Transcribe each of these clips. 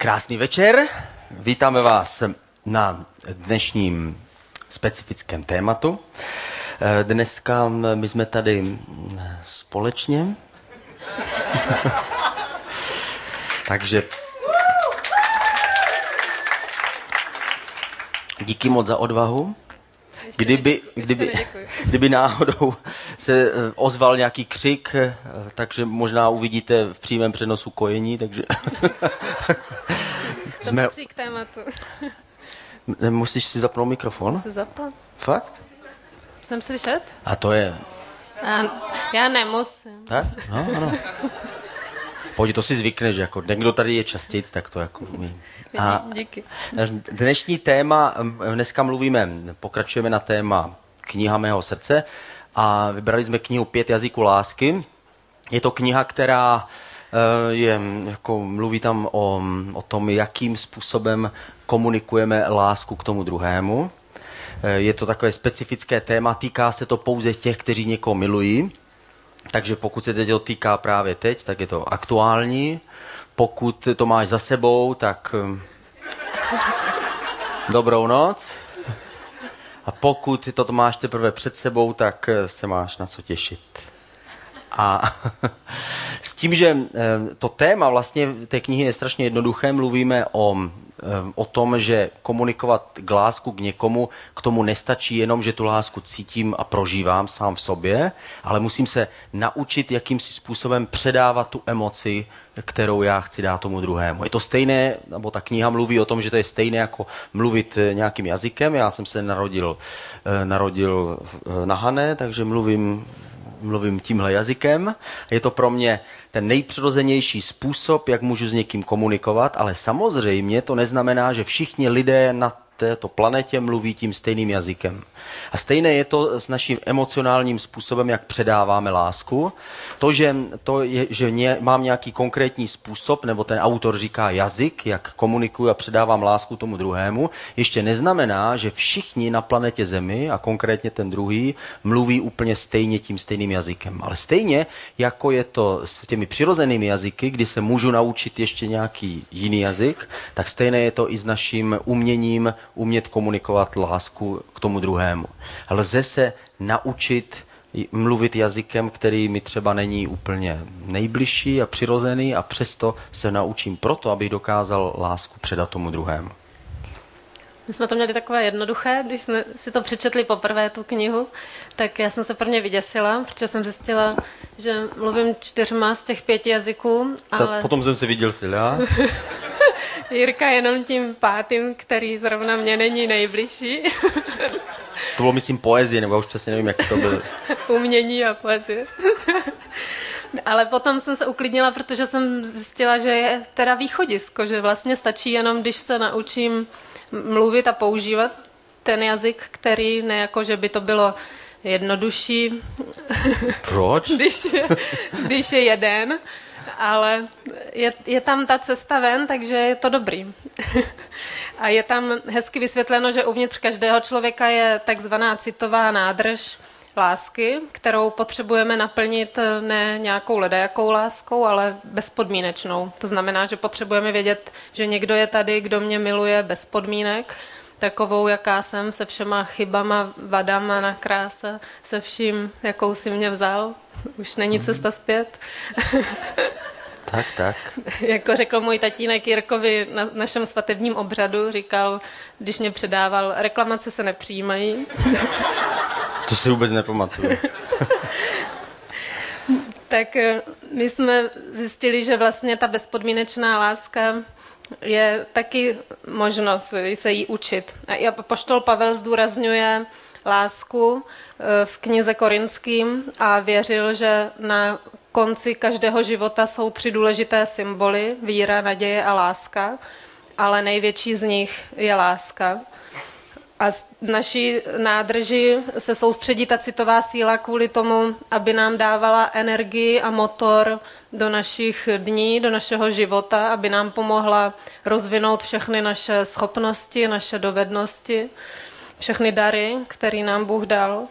Krásný večer, vítáme vás na dnešním specifickém tématu. Eh, dneska my jsme tady společně. Takže díky moc za odvahu. Kdyby, kdyby, kdyby náhodou se eh, ozval nějaký křik, eh, takže možná uvidíte v přímém přenosu kojení, takže... Jsme... k tématu. Musíš si zapnout mikrofon? Jsem si zapl. Fakt? Jsem slyšet? A to je... Já, já nemusím. Tak? No, ano. Pojď, to si zvykneš, jako někdo tady je častěji, tak to jako umí. A Díky. Dnešní téma, dneska mluvíme, pokračujeme na téma kniha mého srdce a vybrali jsme knihu Pět jazyků lásky. Je to kniha, která je, jako mluví tam o, o tom, jakým způsobem komunikujeme lásku k tomu druhému. Eh, je to takové specifické téma, týká se to pouze těch, kteří někoho milují. Takže pokud se teď týká právě teď, tak je to aktuální. Pokud to máš za sebou, tak eh, dobrou noc. A pokud to máš teprve před sebou, tak eh, se máš na co těšit. A s tím, že to téma vlastně té knihy je strašně jednoduché, mluvíme o Ehm, o tom, že komunikovat k lásku k někomu, k tomu nestačí jenom, že tu lásku cítím a prožívám sám v sobě, ale musím se naučit jakýmsi způsobem předávat tu emoci, kterou já chci dát tomu druhému. Je to stejné, nebo ta kniha mluví o tom, že to je stejné jako mluvit eh, nějakým jazykem. Já jsem se narodil, eh, narodil eh, na Hané, takže mluvím mluvím tímhle jazykem. Je to pro mě ten nejpřirozenější způsob, jak můžu s někým komunikovat, ale samozřejmě to neznamená, že všichni lidé na této planetě mluví tím stejným jazykem. A stejné je to s naším emocionálním způsobem, jak předáváme lásku. To, že, to je, že ně, mám nějaký konkrétní způsob, nebo ten autor říká jazyk, jak komunikuju a předávám lásku tomu druhému, ještě neznamená, že všichni na planetě Zemi, a konkrétně ten druhý, mluví úplně stejně tím stejným jazykem. Ale stejně, jako je to s těmi přirozenými jazyky, kdy se můžu naučit ještě nějaký jiný jazyk, tak stejné je to i s naším uměním umět komunikovat lásku k tomu druhému. Lze se naučit mluvit jazykem, který mi třeba není úplně nejbližší a přirozený a přesto se naučím proto, abych dokázal lásku předat tomu druhému. My jsme to měli takové jednoduché, když jsme si to přečetli poprvé, tu knihu, tak já jsem se prvně vyděsila, protože jsem zjistila, že mluvím čtyřma z těch pěti jazyků. Ale... Ta, potom jsem se viděl si, já. Jirka jenom tím pátým, který zrovna mě není nejbližší. to bylo, myslím, poezie, nebo já už přesně nevím, jak to bylo. Umění a poezie. Ale potom jsem se uklidnila, protože jsem zjistila, že je teda východisko, že vlastně stačí jenom, když se naučím mluvit a používat ten jazyk, který ne jako, že by to bylo jednodušší. Proč? když, je, když je jeden, ale je, je tam ta cesta ven, takže je to dobrý. a je tam hezky vysvětleno, že uvnitř každého člověka je takzvaná citová nádrž lásky, kterou potřebujeme naplnit ne nějakou ledajakou láskou, ale bezpodmínečnou. To znamená, že potřebujeme vědět, že někdo je tady, kdo mě miluje bez podmínek, takovou, jaká jsem, se všema chybama, vadama na kráse, se vším, jakou si mě vzal. Už není mhm. cesta zpět. Tak, tak. jako řekl můj tatínek Jirkovi na našem svatebním obřadu, říkal, když mě předával, reklamace se nepřijímají. to si vůbec nepamatuju. tak eh, my jsme zjistili, že vlastně ta bezpodmínečná láska je taky možnost se jí učit. A poštol Pavel zdůrazňuje lásku eh, v knize Korinským a věřil, že na konci každého života jsou tři důležité symboly, víra, naděje a láska, ale největší z nich je láska. A naší nádrži se soustředí ta citová síla kvůli tomu, aby nám dávala energii a motor do našich dní, do našeho života, aby nám pomohla rozvinout všechny naše schopnosti, naše dovednosti, všechny dary, které nám Bůh dal.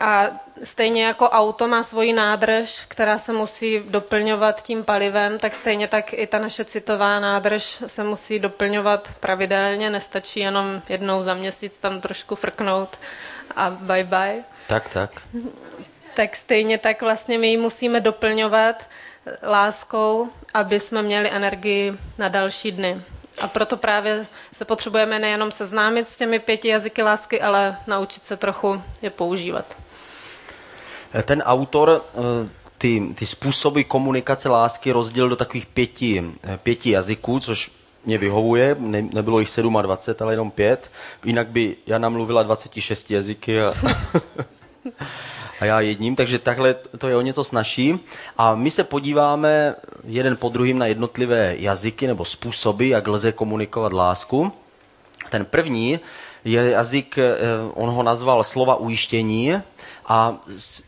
A stejně jako auto má svoji nádrž, která se musí doplňovat tím palivem, tak stejně tak i ta naše citová nádrž se musí doplňovat pravidelně. Nestačí jenom jednou za měsíc tam trošku frknout a bye bye. Tak, tak. Tak stejně tak vlastně my ji musíme doplňovat láskou, aby jsme měli energii na další dny. A proto právě se potřebujeme nejenom seznámit s těmi pěti jazyky lásky, ale naučit se trochu je používat. Ten autor eh, ty, ty způsoby komunikace lásky rozdělil do takových pěti, eh, pěti jazyků, což mě vyhovuje, ne, nebylo jich 27, ale jenom pět. Jinak by Jana mluvila 26 jazyky a, a já jedním, takže takhle to je o něco snažší. A my se podíváme jeden po druhým na jednotlivé jazyky nebo způsoby, jak lze komunikovat lásku. Ten první je jazyk, eh, on ho nazval slova ujištění a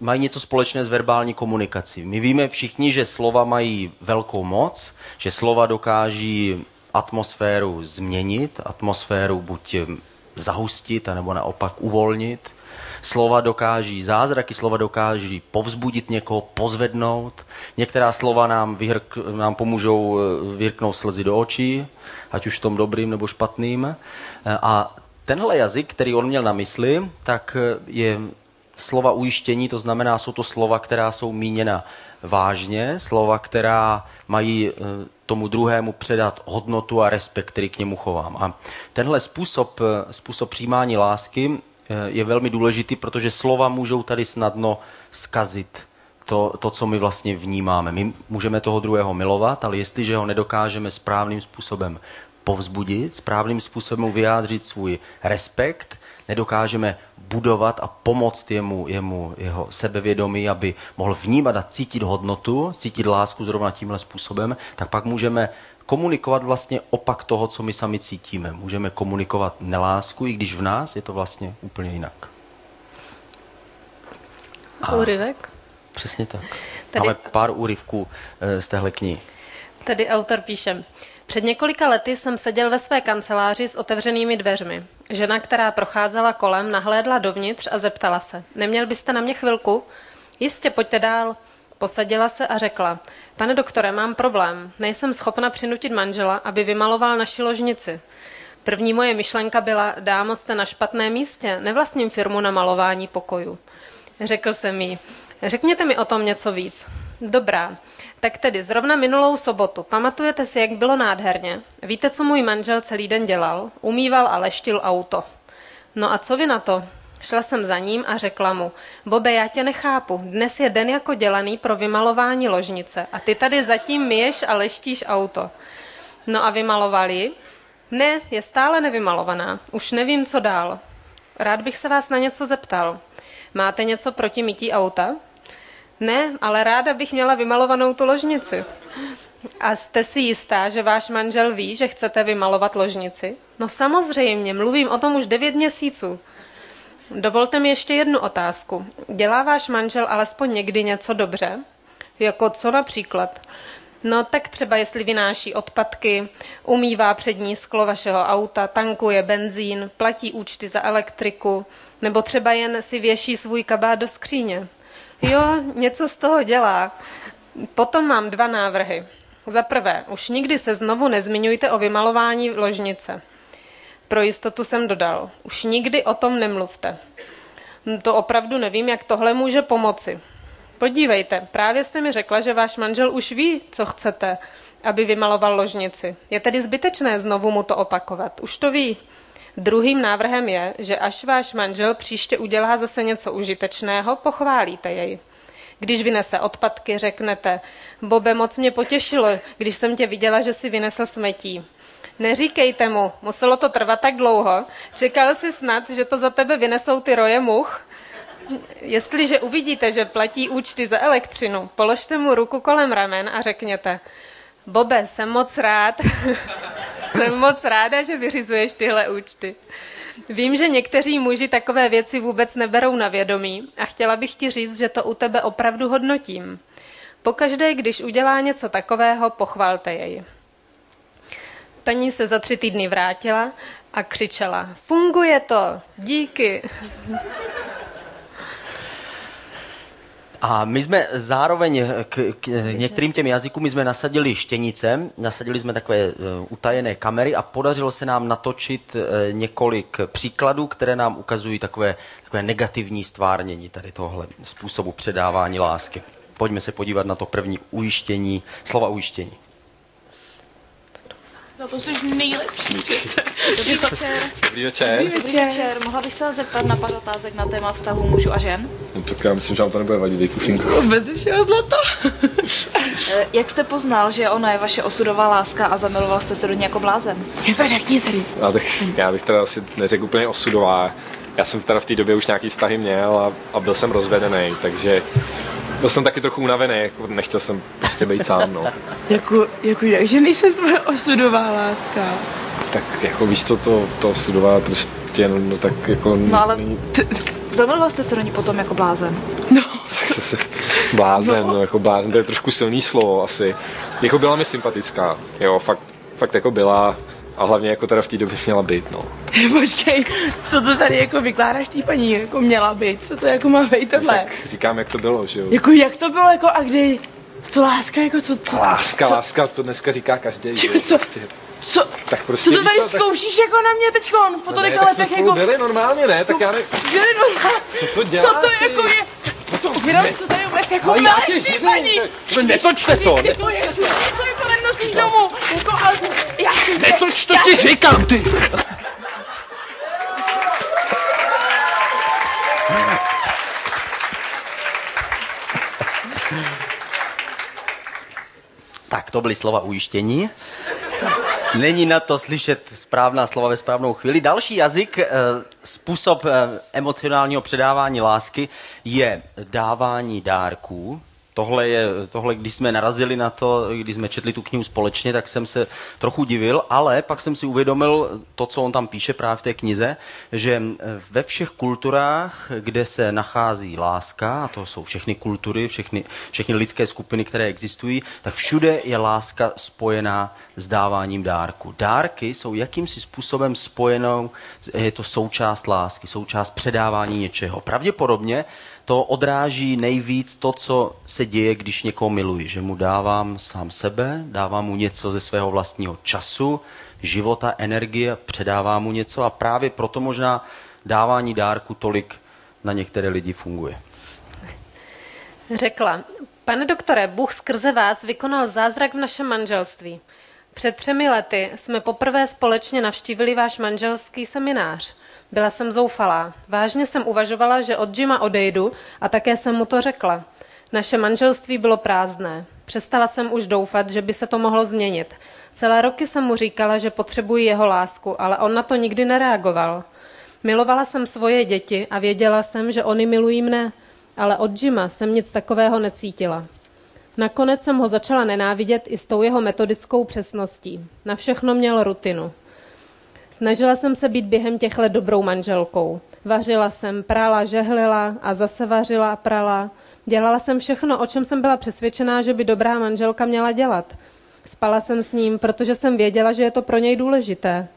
mají něco společné s verbální komunikací. My víme všichni, že slova mají velkou moc, že slova dokáží atmosféru změnit, atmosféru buď zahustit, nebo naopak uvolnit. Slova dokáží zázraky, slova dokáží povzbudit někoho, pozvednout. Některá slova nám, vyhrk, nám pomůžou eh, vyhrknout slzy do očí, ať už v tom dobrým nebo špatným. Eh, a tenhle jazyk, který on měl na mysli, tak eh, je slova ujištění, to znamená, jsou to slova, která jsou míněna vážně, slova, která mají tomu druhému předat hodnotu a respekt, který k němu chovám. A tenhle způsob, způsob přijímání lásky je velmi důležitý, protože slova můžou tady snadno skazit to, to, co my vlastně vnímáme. My můžeme toho druhého milovat, ale jestliže ho nedokážeme správným způsobem povzbudit, správným způsobem vyjádřit svůj respekt, nedokážeme budovat a pomoct jemu, jemu jeho sebevědomí, aby mohl vnímat a cítit hodnotu, cítit lásku zrovna tímhle způsobem, tak pak můžeme komunikovat vlastně opak toho, co my sami cítíme. Můžeme komunikovat nelásku, i když v nás je to vlastně úplně jinak. A Úryvek? Přesně tak. Tady... Máme pár úryvků eh, z téhle knihy. Tady autor píše, před několika lety jsem seděl ve své kanceláři s otevřenými dveřmi. Žena, která procházela kolem, nahlédla dovnitř a zeptala se. Neměl byste na mě chvilku? Jistě, pojďte dál. Posadila se a řekla. Pane doktore, mám problém. Nejsem schopna přinutit manžela, aby vymaloval naši ložnici. První moje myšlenka byla, dámo, jste na špatném místě, nevlastním firmu na malování pokoju. Řekl jsem jí, řekněte mi o tom něco víc. Dobrá, tak tedy zrovna minulou sobotu. Pamatujete si, jak bylo nádherně? Víte, co můj manžel celý den dělal? Umýval a leštil auto. No a co vy na to? Šla jsem za ním a řekla mu, Bobe, já tě nechápu, dnes je den jako dělaný pro vymalování ložnice a ty tady zatím myješ a leštíš auto. No a vymalovali? Ne, je stále nevymalovaná, už nevím, co dál. Rád bych se vás na něco zeptal. Máte něco proti mytí auta? Ne, ale ráda bych měla vymalovanou tu ložnici. A jste si jistá, že váš manžel ví, že chcete vymalovat ložnici? No samozřejmě, mluvím o tom už devět měsíců. Dovolte mi ještě jednu otázku. Dělá váš manžel alespoň někdy něco dobře? Jako co například? No tak třeba jestli vynáší odpadky, umývá přední sklo vašeho auta, tankuje benzín, platí účty za elektriku, nebo třeba jen si věší svůj kabát do skříně. Jo, něco z toho dělá. Potom mám dva návrhy. Za prvé, už nikdy se znovu nezmiňujte o vymalování ložnice. Pro jistotu jsem dodal, už nikdy o tom nemluvte. To opravdu nevím, jak tohle může pomoci. Podívejte, právě jste mi řekla, že váš manžel už ví, co chcete, aby vymaloval ložnici. Je tedy zbytečné znovu mu to opakovat. Už to ví. Druhým návrhem je, že až váš manžel příště udělá zase něco užitečného, pochválíte jej. Když vynese odpadky, řeknete, Bobe, moc mě potěšilo, když jsem tě viděla, že si vynesl smetí. Neříkejte mu, muselo to trvat tak dlouho, čekal si snad, že to za tebe vynesou ty roje much? Jestliže uvidíte, že platí účty za elektřinu, položte mu ruku kolem ramen a řekněte, Bobe, jsem moc rád, jsem moc ráda, že vyřizuješ tyhle účty. Vím, že někteří muži takové věci vůbec neberou na vědomí a chtěla bych ti říct, že to u tebe opravdu hodnotím. Pokaždé, když udělá něco takového, pochvalte jej. Paní se za tři týdny vrátila a křičela, funguje to, díky. A my jsme zároveň k, k některým těm jazykům my jsme nasadili štěnice, nasadili jsme takové uh, utajené kamery a podařilo se nám natočit uh, několik příkladů, které nám ukazují takové, takové negativní stvárnění tady tohle způsobu předávání lásky. Pojďme se podívat na to první ujištění, slova ujištění. Za to jsi nejlepší přece. Dobrý večer. Dobrý večer. Dobrý večer. Mohla bych se zeptat na pár otázek na téma vztahu mužů a žen? No, tak já myslím, že vám to nebude vadit, dej kusínku. Vůbec všeho zlato. Eh, Jak jste poznal, že ona je vaše osudová láska a zamiloval jste se do ní jako blázen? Je to řekni tady. Já, tak, já bych teda asi neřekl úplně osudová. Já jsem teda v té době už nějaký vztahy měl a, a byl jsem rozvedený, takže byl jsem taky trochu unavený, jako nechtěl jsem prostě být sám, no. Jako, jako jak, že nejsem tvoje osudová láska. Tak jako víš co, to, to osudová prostě, no, no tak jako... No ale není- zamiloval jste se do ní potom jako blázen? No, Tak zase blázen, no. no jako blázen, to je trošku silný slovo asi. Jako byla mi sympatická, jo, fakt, fakt jako byla a hlavně jako teda v té době měla být, no. počkej, co to tady jako vykládáš tý paní, jako měla být, co to jako má být tohle? Tak říkám, jak to bylo, že jo. Jako jak to bylo, jako a kdy, co láska, jako co, co, Láska, co, láska, to dneska říká každý, že jo, Co? prostě. co, Tak prostě co to víš tady tak- zkoušíš jako na mě teďkon, po No tolika tak letech jako, byli normálně, ne? Tak já ne... že normálně, Co to děláš? co to ty? jako je, co to, uvědom, co tady vůbec jako Ale živý, paní, to- netočte to, ty to je, co jako nenosíš domů, jako, ale, já, Netoč to ti říkám, ty! Tak to byly slova ujištění. Není na to slyšet správná slova ve správnou chvíli. Další jazyk, eh, způsob eh, emocionálního předávání lásky je dávání dárků. Tohle, je, tohle, když jsme narazili na to, když jsme četli tu knihu společně, tak jsem se trochu divil, ale pak jsem si uvědomil to, co on tam píše právě v té knize, že eh, ve všech kulturách, kde se nachází láska, a to jsou všechny kultury, všechny, všechny lidské skupiny, které existují, tak všude je láska spojená s dáváním dárku. Dárky jsou jakýmsi způsobem spojenou, je to součást lásky, součást předávání něčeho. Pravděpodobně to odráží nejvíc to, co se děje, když někoho miluji. Že mu dávám sám sebe, dávám mu něco ze svého vlastního času, života, energie, předávám mu něco a právě proto možná dávání dárku tolik na některé lidi funguje. Řekla, pane doktore, Bůh skrze vás vykonal zázrak v našem manželství. Před třemi lety jsme poprvé společně navštívili váš manželský seminář. Byla jsem zoufalá. Vážně jsem uvažovala, že od Jima odejdu a také jsem mu to řekla. Naše manželství bylo prázdné. Přestala jsem už doufat, že by se to mohlo změnit. Celé roky jsem mu říkala, že potřebuji jeho lásku, ale on na to nikdy nereagoval. Milovala jsem svoje děti a věděla jsem, že oni milují mne, ale od Jima jsem nic takového necítila. Nakonec jsem ho začala nenávidět i s tou jeho metodickou přesností. Na všechno měl rutinu. Snažila jsem se být během těch let dobrou manželkou. Vařila jsem, prala, žehlila a zase vařila a prala. Dělala jsem všechno, o čem jsem byla přesvědčená, že by dobrá manželka měla dělat. Spala jsem s ním, protože jsem věděla, že je to pro něj důležité.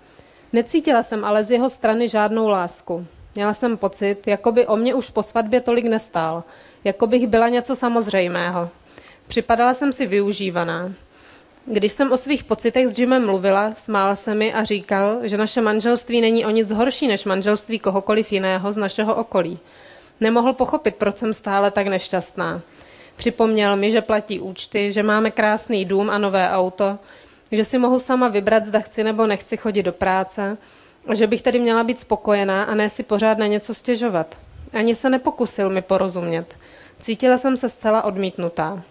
Necítila jsem ale z jeho strany žádnou lásku. Měla jsem pocit, jako by o mě už po svatbě tolik nestál. Jako bych byla něco samozřejmého. Připadala jsem si využívaná. Když jsem o svých pocitech s Jimem mluvila, smál se mi a říkal, že naše manželství není o nic horší než manželství kohokoliv jiného z našeho okolí. Nemohl pochopit, proč jsem stále tak nešťastná. Připomněl mi, že platí účty, že máme krásný dům a nové auto, že si mohu sama vybrat, zda chci nebo nechci chodit do práce, a že bych tedy měla být spokojená a ne si pořád na něco stěžovat. Ani se nepokusil mi porozumět. Cítila jsem se zcela odmítnutá.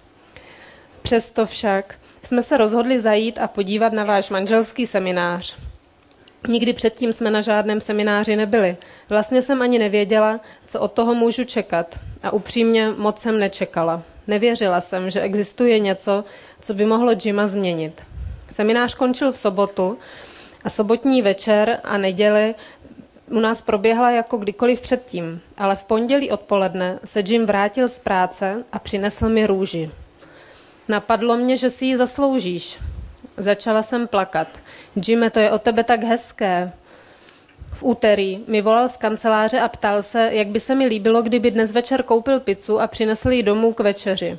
Přesto však jsme se rozhodli zajít a podívat na váš manželský seminář. Nikdy předtím jsme na žádném semináři nebyli. Vlastně jsem ani nevěděla, co od toho můžu čekat. A upřímně moc jsem nečekala. Nevěřila jsem, že existuje něco, co by mohlo Jima změnit. Seminář končil v sobotu a sobotní večer a neděli u nás proběhla jako kdykoliv předtím, ale v pondělí odpoledne se Jim vrátil z práce a přinesl mi růži. Napadlo mě, že si ji zasloužíš. Začala jsem plakat. Jime, to je o tebe tak hezké. v úterý mi volal z kanceláře a ptal se, jak by se mi líbilo, kdyby dnes večer koupil pizzu a přinesl ji domů k večeři.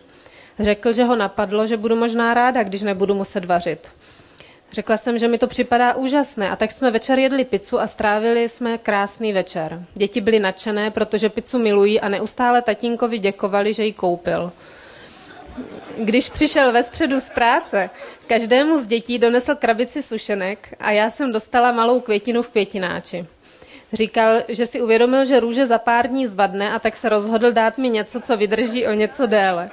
Řekl, že ho napadlo, že budu možná ráda, když nebudu muset vařit. Řekla jsem, že mi to připadá úžasné a tak jsme večer jedli pizzu a strávili jsme krásný večer. Děti byly nadšené, protože pizzu milují a neustále tatínkovi děkovali, že ji koupil. Když přišel ve středu z práce, každému z dětí donesl krabici sušenek a já jsem dostala malou květinu v květináči. Říkal, že si uvědomil, že růže za pár dní zvadne a tak se rozhodl dát mi něco, co vydrží o něco déle.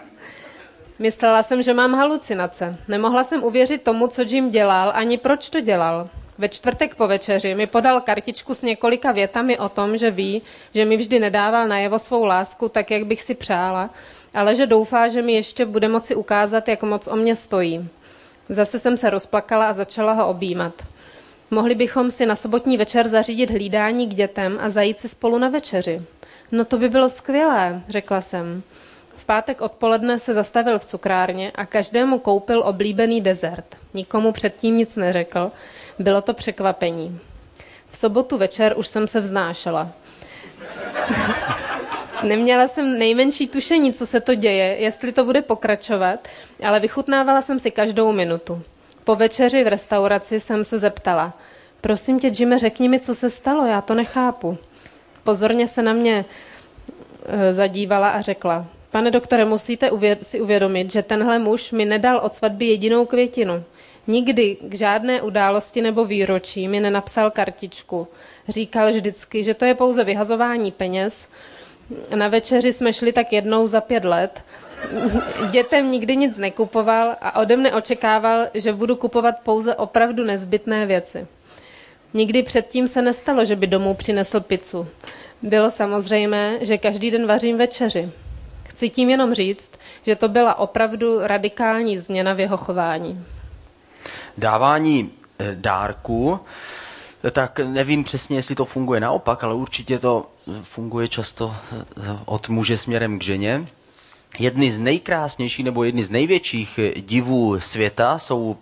Myslela jsem, že mám halucinace. Nemohla jsem uvěřit tomu, co Jim dělal, ani proč to dělal. Ve čtvrtek po večeři mi podal kartičku s několika větami o tom, že ví, že mi vždy nedával najevo svou lásku tak, jak bych si přála, ale že doufá, že mi ještě bude moci ukázat, jak moc o mě stojí. Zase jsem se rozplakala a začala ho objímat. Mohli bychom si na sobotní večer zařídit hlídání k dětem a zajít si spolu na večeři. No to by bylo skvělé, řekla jsem pátek odpoledne se zastavil v cukrárně a každému koupil oblíbený dezert. Nikomu předtím nic neřekl. Bylo to překvapení. V sobotu večer už jsem se vznášela. Neměla jsem nejmenší tušení, co se to děje, jestli to bude pokračovat, ale vychutnávala jsem si každou minutu. Po večeři v restauraci jsem se zeptala, prosím tě, Jimmy, řekni mi, co se stalo, já to nechápu. Pozorně se na mě e, zadívala a řekla, Pane doktore, musíte si uvědomit, že tenhle muž mi nedal od svatby jedinou květinu. Nikdy k žádné události nebo výročí mi nenapsal kartičku. Říkal vždycky, že to je pouze vyhazování peněz. Na večeři jsme šli tak jednou za pět let. Dětem nikdy nic nekupoval a ode mne očekával, že budu kupovat pouze opravdu nezbytné věci. Nikdy předtím se nestalo, že by domů přinesl pizzu. Bylo samozřejmé, že každý den vařím večeři. Chci tím jenom říct, že to byla opravdu radikální změna v jeho chování. Dávání eh, dárků, tak nevím přesně, jestli to funguje naopak, ale určitě to funguje často eh, od muže směrem k ženě. Jedny z nejkrásnějších nebo jedny z největších divů světa jsou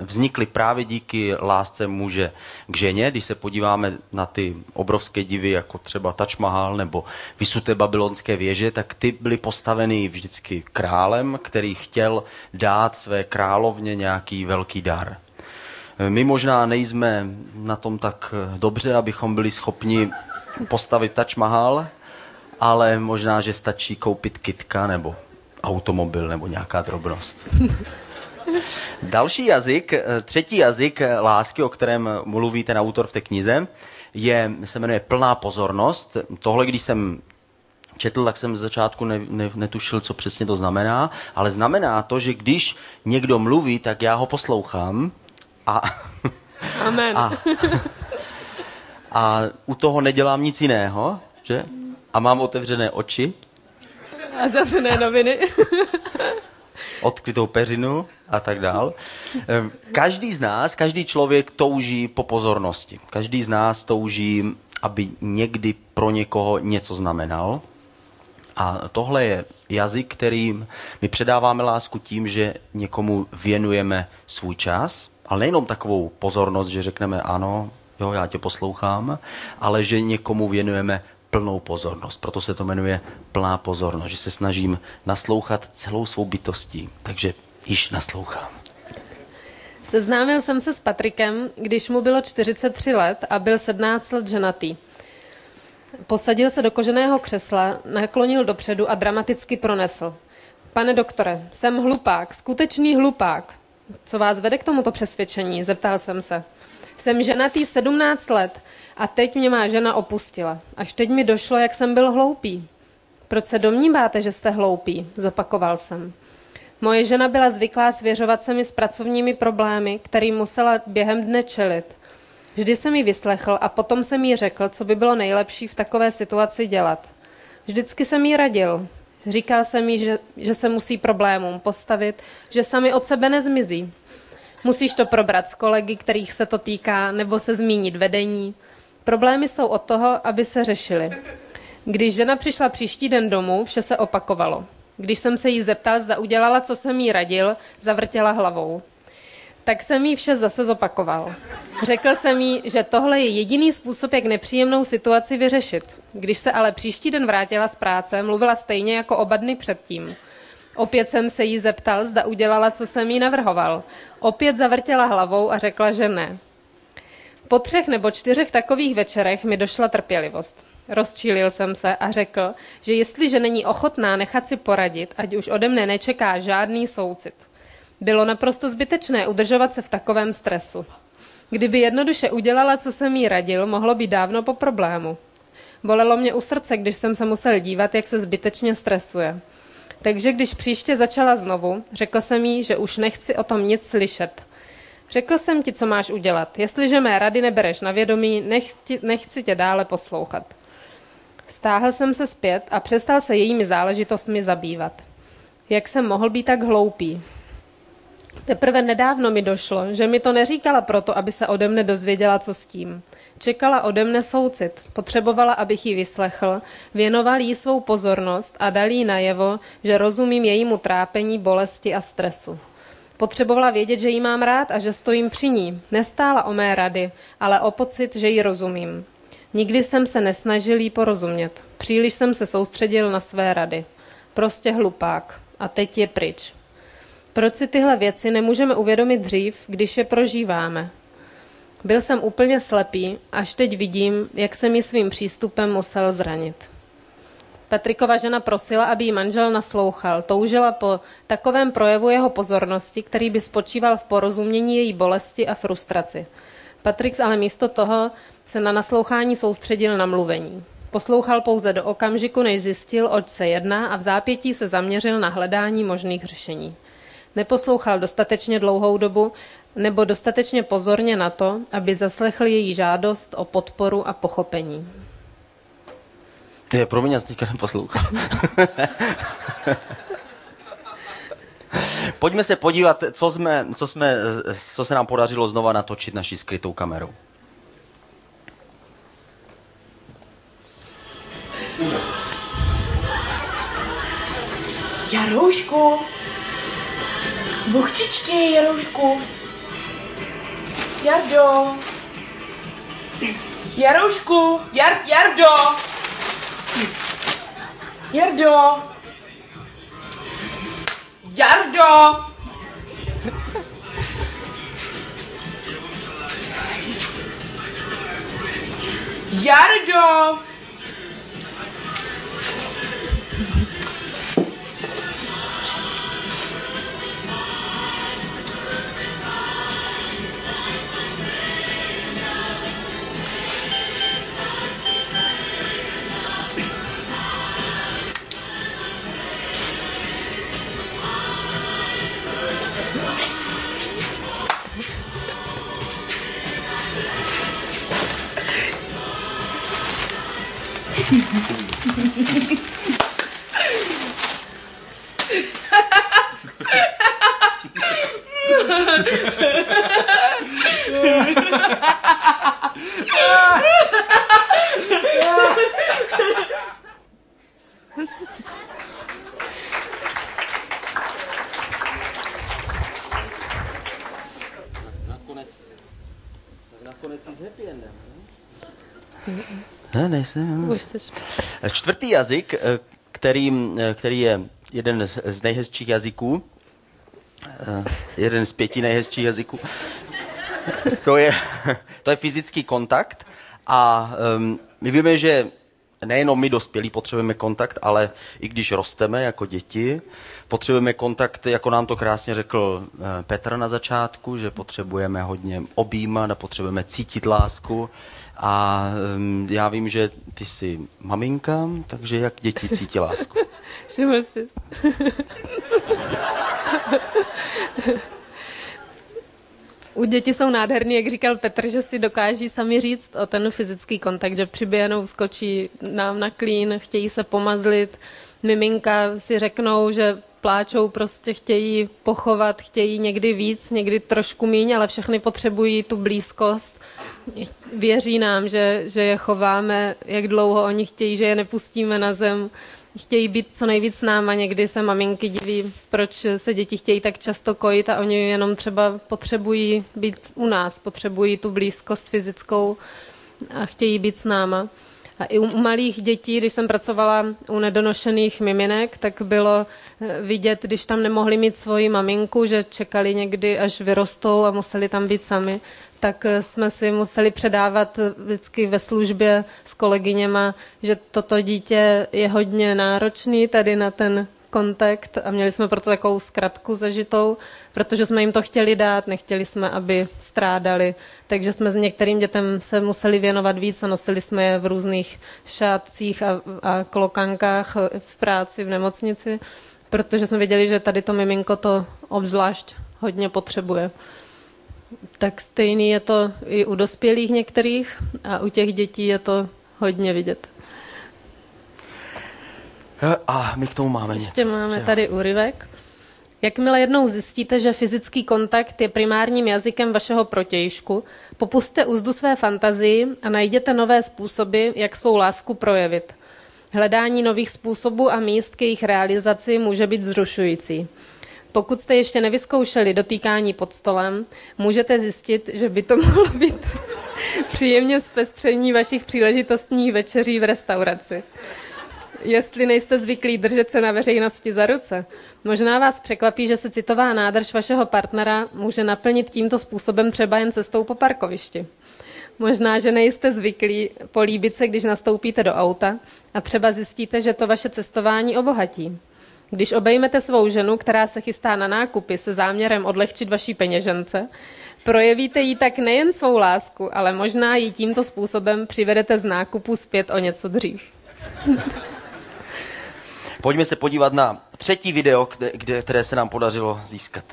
vznikly právě díky lásce muže k ženě. Když se podíváme na ty obrovské divy, jako třeba Taj Mahal nebo vysuté babylonské věže, tak ty byly postaveny vždycky králem, který chtěl dát své královně nějaký velký dar. My možná nejsme na tom tak dobře, abychom byli schopni postavit Taj Mahal, ale možná, že stačí koupit kitka nebo automobil nebo nějaká drobnost. Další jazyk, eh, třetí jazyk eh, lásky, o kterém mluví ten autor v té knize, je, se jmenuje plná pozornost. Tohle, když jsem četl, tak jsem z začátku ne, ne, netušil, co přesně to znamená, ale znamená to, že když někdo mluví, tak já ho poslouchám a... Amen. A, a u toho nedělám nic jiného, že? A mám otevřené oči. A zavřené noviny. odkrytou peřinu a tak dál. Ehm, každý z nás, každý člověk touží po pozornosti. Každý z nás touží, aby někdy pro někoho něco znamenal. A tohle je jazyk, kterým my předáváme lásku tím, že někomu věnujeme svůj čas, ale nejenom takovou pozornost, že řekneme ano, jo, já tě poslouchám, ale že někomu věnujeme plnou pozornost. Proto se to jmenuje plná pozornost, že se snažím naslouchat celou svou bytostí. Takže již naslouchám. Seznámil jsem se s Patrikem, když mu bylo 43 let a byl 17 let ženatý. Posadil se do koženého křesla, naklonil dopředu a dramaticky pronesl. Pane doktore, jsem hlupák, skutečný hlupák. Co vás vede k tomuto přesvědčení? Zeptal jsem se. Jsem ženatý 17 let a teď mě má žena opustila. Až teď mi došlo, jak jsem byl hloupý. Proč se domníváte, že jste hloupý? Zopakoval jsem. Moje žena byla zvyklá svěřovat se mi s pracovními problémy, kterým musela během dne čelit. Vždy jsem mi vyslechl a potom jsem jí řekl, co by bylo nejlepší v takové situaci dělat. Vždycky jsem jí radil. Říkal jsem jí, že, že se musí problémům postavit, že sami od sebe nezmizí. Musíš to probrat s kolegy, kterých se to týká, nebo se zmínit vedení. Problémy jsou od toho, aby se řešily. Když žena přišla příští den domů, vše se opakovalo. Když jsem se jí zeptal, zda udělala, co jsem jí radil, zavrtěla hlavou. Tak jsem jí vše zase zopakoval. Řekl jsem jí, že tohle je jediný způsob, jak nepříjemnou situaci vyřešit. Když se ale příští den vrátila z práce, mluvila stejně jako oba dny předtím. Opět jsem se jí zeptal, zda udělala, co jsem jí navrhoval. Opět zavrtěla hlavou a řekla, že ne. Po třech nebo čtyřech takových večerech mi došla trpělivost. Rozčílil jsem se a řekl, že jestliže není ochotná nechat si poradit, ať už ode mne nečeká žádný soucit. Bylo naprosto zbytečné udržovat se v takovém stresu. Kdyby jednoduše udělala, co jsem jí radil, mohlo být dávno po problému. Bolelo mě u srdce, když jsem se musel dívat, jak se zbytečně stresuje. Takže když příště začala znovu, řekl jsem jí, že už nechci o tom nic slyšet. Řekl jsem ti, co máš udělat. Jestliže mé rady nebereš na vědomí, nechci, nechci tě dále poslouchat. Stáhl jsem se zpět a přestal se jejími záležitostmi zabývat. Jak jsem mohl být tak hloupý? Teprve nedávno mi došlo, že mi to neříkala proto, aby se ode mne dozvěděla, co s tím. Čekala ode mne soucit, potřebovala, abych ji vyslechl, věnoval jí svou pozornost a dal jí najevo, že rozumím jejímu trápení, bolesti a stresu. Potřebovala vědět, že jí mám rád a že stojím při ní. Nestála o mé rady, ale o pocit, že jí rozumím. Nikdy jsem se nesnažil jí porozumět. Příliš jsem se soustředil na své rady. Prostě hlupák. A teď je pryč. Proč si tyhle věci nemůžeme uvědomit dřív, když je prožíváme? Byl jsem úplně slepý, až teď vidím, jak se mi svým přístupem musel zranit. Petrikova žena prosila, aby jí manžel naslouchal. Toužila po takovém projevu jeho pozornosti, který by spočíval v porozumění její bolesti a frustraci. Patrik ale místo toho se na naslouchání soustředil na mluvení. Poslouchal pouze do okamžiku, než zjistil, oč se jedná a v zápětí se zaměřil na hledání možných řešení. Neposlouchal dostatečně dlouhou dobu nebo dostatečně pozorně na to, aby zaslechl její žádost o podporu a pochopení. Je, pro mě teďka neposlouchal. Pojďme se podívat, co, jsme, co, jsme, co se nám podařilo znova natočit naší skrytou kamerou. Jaroušku! Buchčičky, Jaroušku! Jardo! Jaroušku! Jar, Jardo! Jardo! Jardo! Jardo! Čtvrtý jazyk, eh, který, eh, který je jeden z nejhezčích jazyků, eh, jeden z pěti nejhezčích jazyků, to je, to je fyzický kontakt a um, my víme, že nejenom my dospělí potřebujeme kontakt, ale i když rosteme jako děti, potřebujeme kontakt, jako nám to krásně řekl Petr na začátku, že potřebujeme hodně objímat a potřebujeme cítit lásku. A já vím, že ty jsi maminka, takže jak děti cítí lásku? Všiml jsi. U dětí jsou nádherný, jak říkal Petr, že si dokáží sami říct o ten fyzický kontakt, že přiběhnou, skočí nám na klín, chtějí se pomazlit, miminka si řeknou, že pláčou, prostě chtějí pochovat, chtějí někdy víc, někdy trošku míň, ale všechny potřebují tu blízkost. Věří nám, že, že je chováme, jak dlouho oni chtějí, že je nepustíme na zem chtějí být co nejvíc s náma. Někdy se maminky diví, proč se děti chtějí tak často kojit a oni jenom třeba potřebují být u nás, potřebují tu blízkost fyzickou a chtějí být s náma. A i u malých dětí, když jsem pracovala u nedonošených miminek, tak bylo eh, vidět, když tam nemohli mít svoji maminku, že čekali někdy, až vyrostou a museli tam být sami, tak eh, jsme si museli předávat vždycky ve službě s kolegyněma, že toto dítě je hodně náročný tady na ten kontakt a měli jsme proto takovou zkratku zažitou, protože jsme jim to chtěli dát, nechtěli jsme, aby strádali, takže jsme s některým dětem se museli věnovat víc a nosili jsme je v různých šátcích a, a klokankách v práci, v nemocnici, protože jsme věděli, že tady to miminko to obzvlášť hodně potřebuje. Tak stejný je to i u dospělých některých a u těch dětí je to hodně vidět. A my k tomu máme Ještě něco. máme tady úryvek. Jakmile jednou zjistíte, že fyzický kontakt je primárním jazykem vašeho protějšku, popuste úzdu své fantazii a najděte nové způsoby, jak svou lásku projevit. Hledání nových způsobů a míst k jejich realizaci může být vzrušující. Pokud jste ještě nevyzkoušeli dotýkání pod stolem, můžete zjistit, že by to mohlo být příjemně zpestření vašich příležitostních večeří v restauraci. Jestli nejste zvyklí držet se na veřejnosti za ruce, možná vás překvapí, že se citová nádrž vašeho partnera může naplnit tímto způsobem třeba jen cestou po parkovišti. Možná, že nejste zvyklí políbit se, když nastoupíte do auta a třeba zjistíte, že to vaše cestování obohatí. Když obejmete svou ženu, která se chystá na nákupy se záměrem odlehčit vaší peněžence, projevíte jí tak nejen svou lásku, ale možná ji tímto způsobem přivedete z nákupu zpět o něco dřív. Pojďme se podívat na třetí video, kde, kde, které se nám podařilo získat.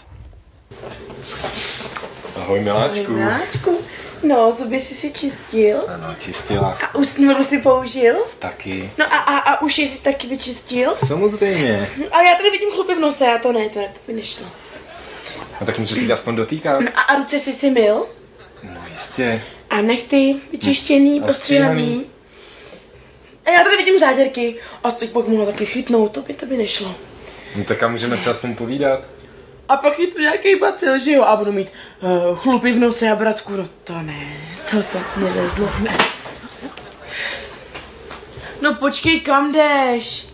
Ahoj miláčku. Miláčku, no, zuby jsi si čistil Ano, čistý láska. a ústní si použil. Taky. No a, a, a uši jsi taky vyčistil. Samozřejmě. Ale já tady vidím chlupy v nose, a to ne, to, ne, to by nešlo. No tak můžu si tě aspoň dotýkat? A, a ruce jsi si myl. No jistě. A nechty vyčištěný, postříhaný. stříhaný. A já tady vidím záděrky. A teď pak mohla taky chytnout, to by, to by nešlo. No tak a můžeme si aspoň povídat. A pak chytnu nějaký bacil, že jo? A budu mít uh, chlupy v nose a bratku, no to ne, to se nevezlo. No počkej, kam jdeš?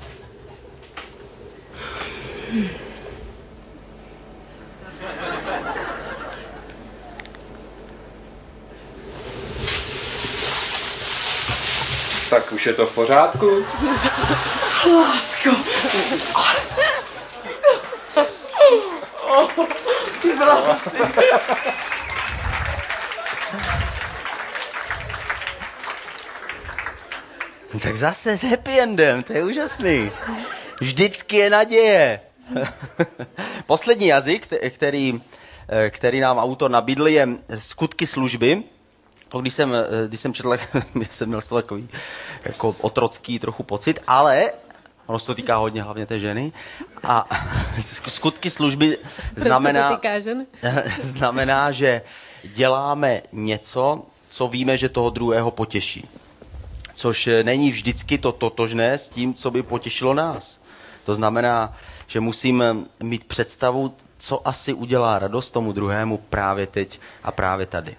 Tak už je to v pořádku? Lásko. Ty byla Tak zase s happy endem, to je úžasný. Vždycky je naděje. Poslední jazyk, kte- který, eh, který nám autor nabídl, je skutky služby. Když jsem, eh, když jsem četl, jsem měl z toho takový jako otrocký trochu pocit, ale ono se to týká hodně hlavně té ženy. A skutky služby znamená, Proč se to týká žen? znamená, že děláme něco, co víme, že toho druhého potěší. Což není vždycky to totožné s tím, co by potěšilo nás. To znamená, že musím mít představu, co asi udělá radost tomu druhému právě teď a právě tady.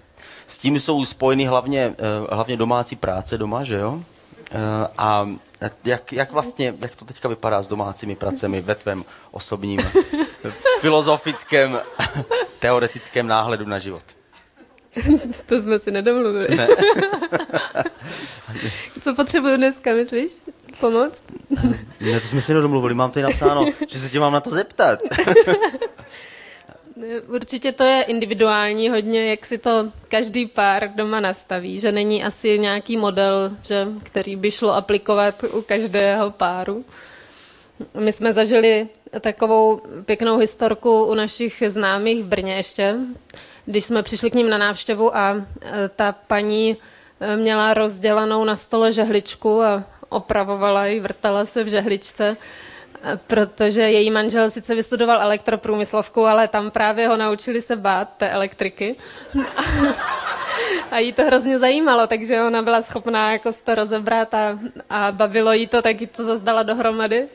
S tím jsou spojeny hlavně, eh, hlavně domácí práce doma, že jo? Eh, A jak, jak vlastně, jak to teďka vypadá s domácími pracemi ve tvém osobním filozofickém, teoretickém náhledu na život? To jsme si nedomluvili. Ne. Co potřebuju dneska, myslíš? Pomoc? Ne, to jsme si nedomluvili, mám tady napsáno, že se tě mám na to zeptat. Určitě to je individuální hodně, jak si to každý pár doma nastaví, že není asi nějaký model, že, který by šlo aplikovat u každého páru. My jsme zažili takovou pěknou historku u našich známých v Brně ještě, když jsme přišli k ním na návštěvu a e, ta paní e, měla rozdělanou na stole žehličku a opravovala ji, vrtala se v žehličce, protože její manžel sice vystudoval elektroprůmyslovku, ale tam právě ho naučili se bát té elektriky. A jí to hrozně zajímalo, takže ona byla schopná jako to rozebrat a, a bavilo jí to, tak jí to zazdala dohromady.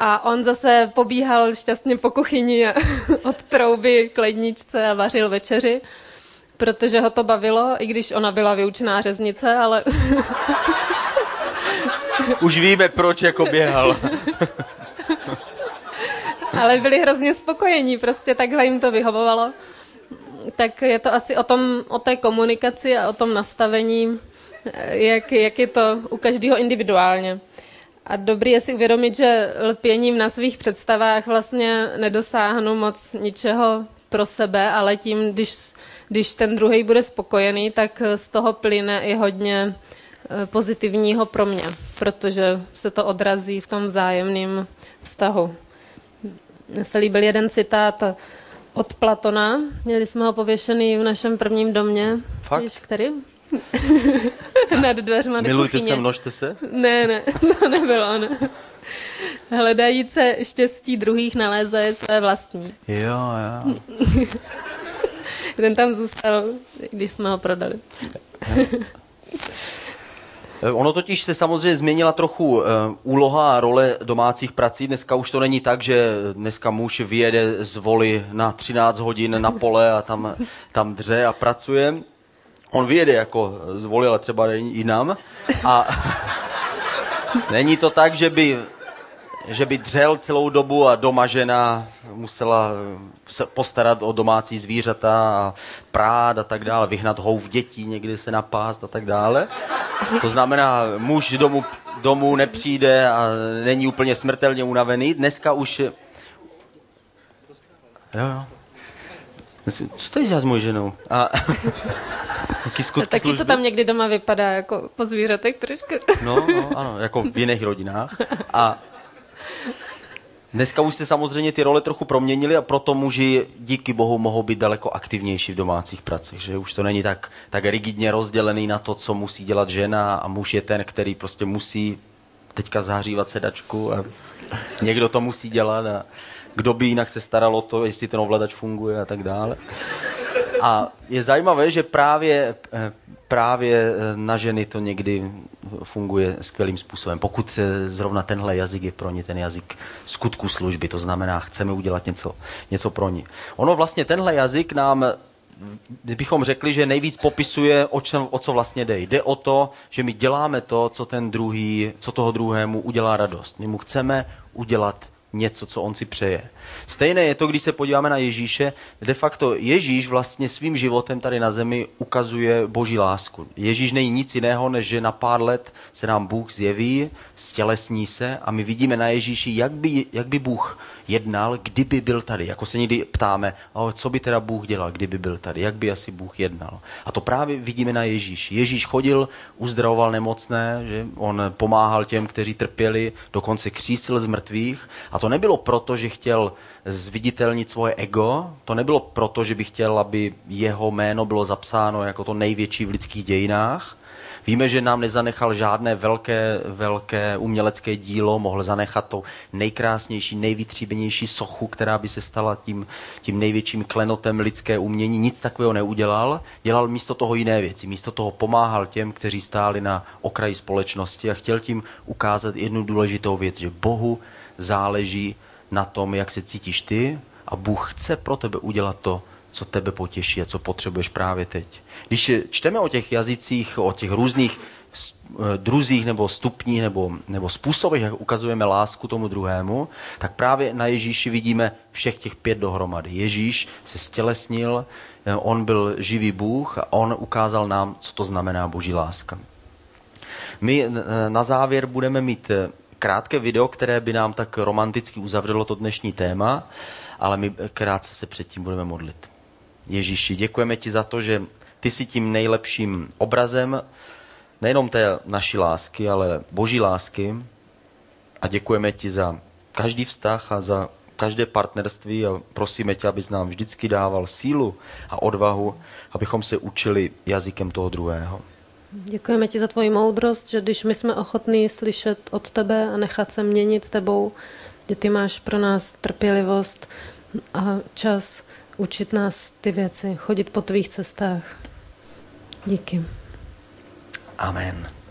A on zase pobíhal šťastně po kuchyni od trouby k ledničce a vařil večeři, protože ho to bavilo, i když ona byla vyučená řeznice, ale... Už víme, proč jako běhal. ale byli hrozně spokojení, prostě takhle jim to vyhovovalo. Tak je to asi o, tom, o té komunikaci a o tom nastavení, jak, jak je to u každého individuálně. A dobrý je si uvědomit, že lpěním na svých představách vlastně nedosáhnu moc ničeho pro sebe, ale tím, když, když ten druhý bude spokojený, tak z toho plyne i hodně eh, pozitivního pro mě, protože se to odrazí v tom vzájemném vztahu. Se líbil jeden citát od Platona, měli jsme ho pověšený v našem prvním domě. Fakt? Víš, který? Nad dveřma Milujte kuchyně. se, množte se? Ne, ne, to nebylo, ne. Hledajíce štěstí druhých nalézaje své vlastní. Jo, jo. Ten tam zůstal, když jsme ho prodali. Eh, Ono totiž se samozřejmě změnila trochu uh, úloha a role domácích prací. Dneska už to není tak, že dneska muž vyjede z voli na 13 hodin na pole a tam, tam dře a pracuje. On vyjede jako z voli, ale třeba jinam. A není to tak, že by že by dřel celou dobu a doma žena musela se postarat o domácí zvířata a prát a tak dále, vyhnat houv dětí, někdy se napást a tak dále. To znamená, muž domů, domů nepřijde a není úplně smrtelně unavený. Dneska už... Jo, jo. Co to je s mojí ženou? A... Taky Taky to služby? tam někdy doma vypadá jako po zvířatech trošku. No, no, ano, jako v jiných rodinách. A dneska už se samozřejmě ty role trochu proměnily a proto muži díky bohu mohou být daleko aktivnější v domácích pracích, že už to není tak, tak rigidně rozdělený na to, co musí dělat žena a muž je ten, který prostě musí teďka zahřívat sedačku a někdo to musí dělat a kdo by jinak se staral o to, jestli ten ovladač funguje a tak dále. A je zajímavé, že právě, eh, právě eh, na ženy to někdy funguje skvělým způsobem. Pokud eh, zrovna tenhle jazyk je pro ně ten jazyk skutku služby, to znamená, chceme udělat něco, něco pro ně. Ono vlastně tenhle jazyk nám kdybychom řekli, že nejvíc popisuje, o, čem, o co vlastně jde. Jde o to, že my děláme to, co ten druhý, co toho druhému udělá radost. My mu chceme udělat něco, co on si přeje. Stejné je to, když se podíváme na Ježíše. De facto Ježíš vlastně svým životem tady na zemi ukazuje boží lásku. Ježíš není nic jiného, než že na pár let se nám Bůh zjeví, stělesní se a my vidíme na Ježíši, jak by, jak by Bůh jednal, kdyby byl tady. Jako se někdy ptáme, "O, co by teda Bůh dělal, kdyby byl tady, jak by asi Bůh jednal. A to právě vidíme na Ježíši. Ježíš chodil, uzdravoval nemocné, že on pomáhal těm, kteří trpěli, dokonce křísil z mrtvých. A to nebylo proto, že chtěl zviditelnit svoje ego, to nebylo proto, že by chtěl, aby jeho jméno bylo zapsáno jako to největší v lidských dějinách, Víme, že nám nezanechal žádné velké, velké umělecké dílo, mohl zanechat to nejkrásnější, nejvytříbenější sochu, která by se stala tím, tím největším klenotem lidské umění. Nic takového neudělal, dělal místo toho jiné věci. Místo toho pomáhal těm, kteří stáli na okraji společnosti a chtěl tím ukázat jednu důležitou věc, že Bohu záleží na tom, jak se cítíš ty a Bůh chce pro tebe udělat to, co tebe potěší a co potřebuješ právě teď. Když čteme o těch jazycích, o těch různých eh, druzích nebo stupních nebo, nebo způsobech, jak ukazujeme lásku tomu druhému, tak právě na Ježíši vidíme všech těch pět dohromady. Ježíš se stělesnil, eh, on byl živý Bůh a on ukázal nám, co to znamená boží láska. My eh, na závěr budeme mít krátké video, které by nám tak romanticky uzavřelo to dnešní téma, ale my krátce se předtím budeme modlit. Ježíši, děkujeme ti za to, že ty jsi tím nejlepším obrazem nejenom té naší lásky, ale boží lásky a děkujeme ti za každý vztah a za každé partnerství a prosíme tě, abys nám vždycky dával sílu a odvahu, abychom se učili jazykem toho druhého. Děkujeme ti za tvoji moudrost, že když my jsme ochotní slyšet od tebe a nechat se měnit tebou, že ty máš pro nás trpělivost a čas učit nás ty věci, chodit po tvých cestách. Díky. Amen.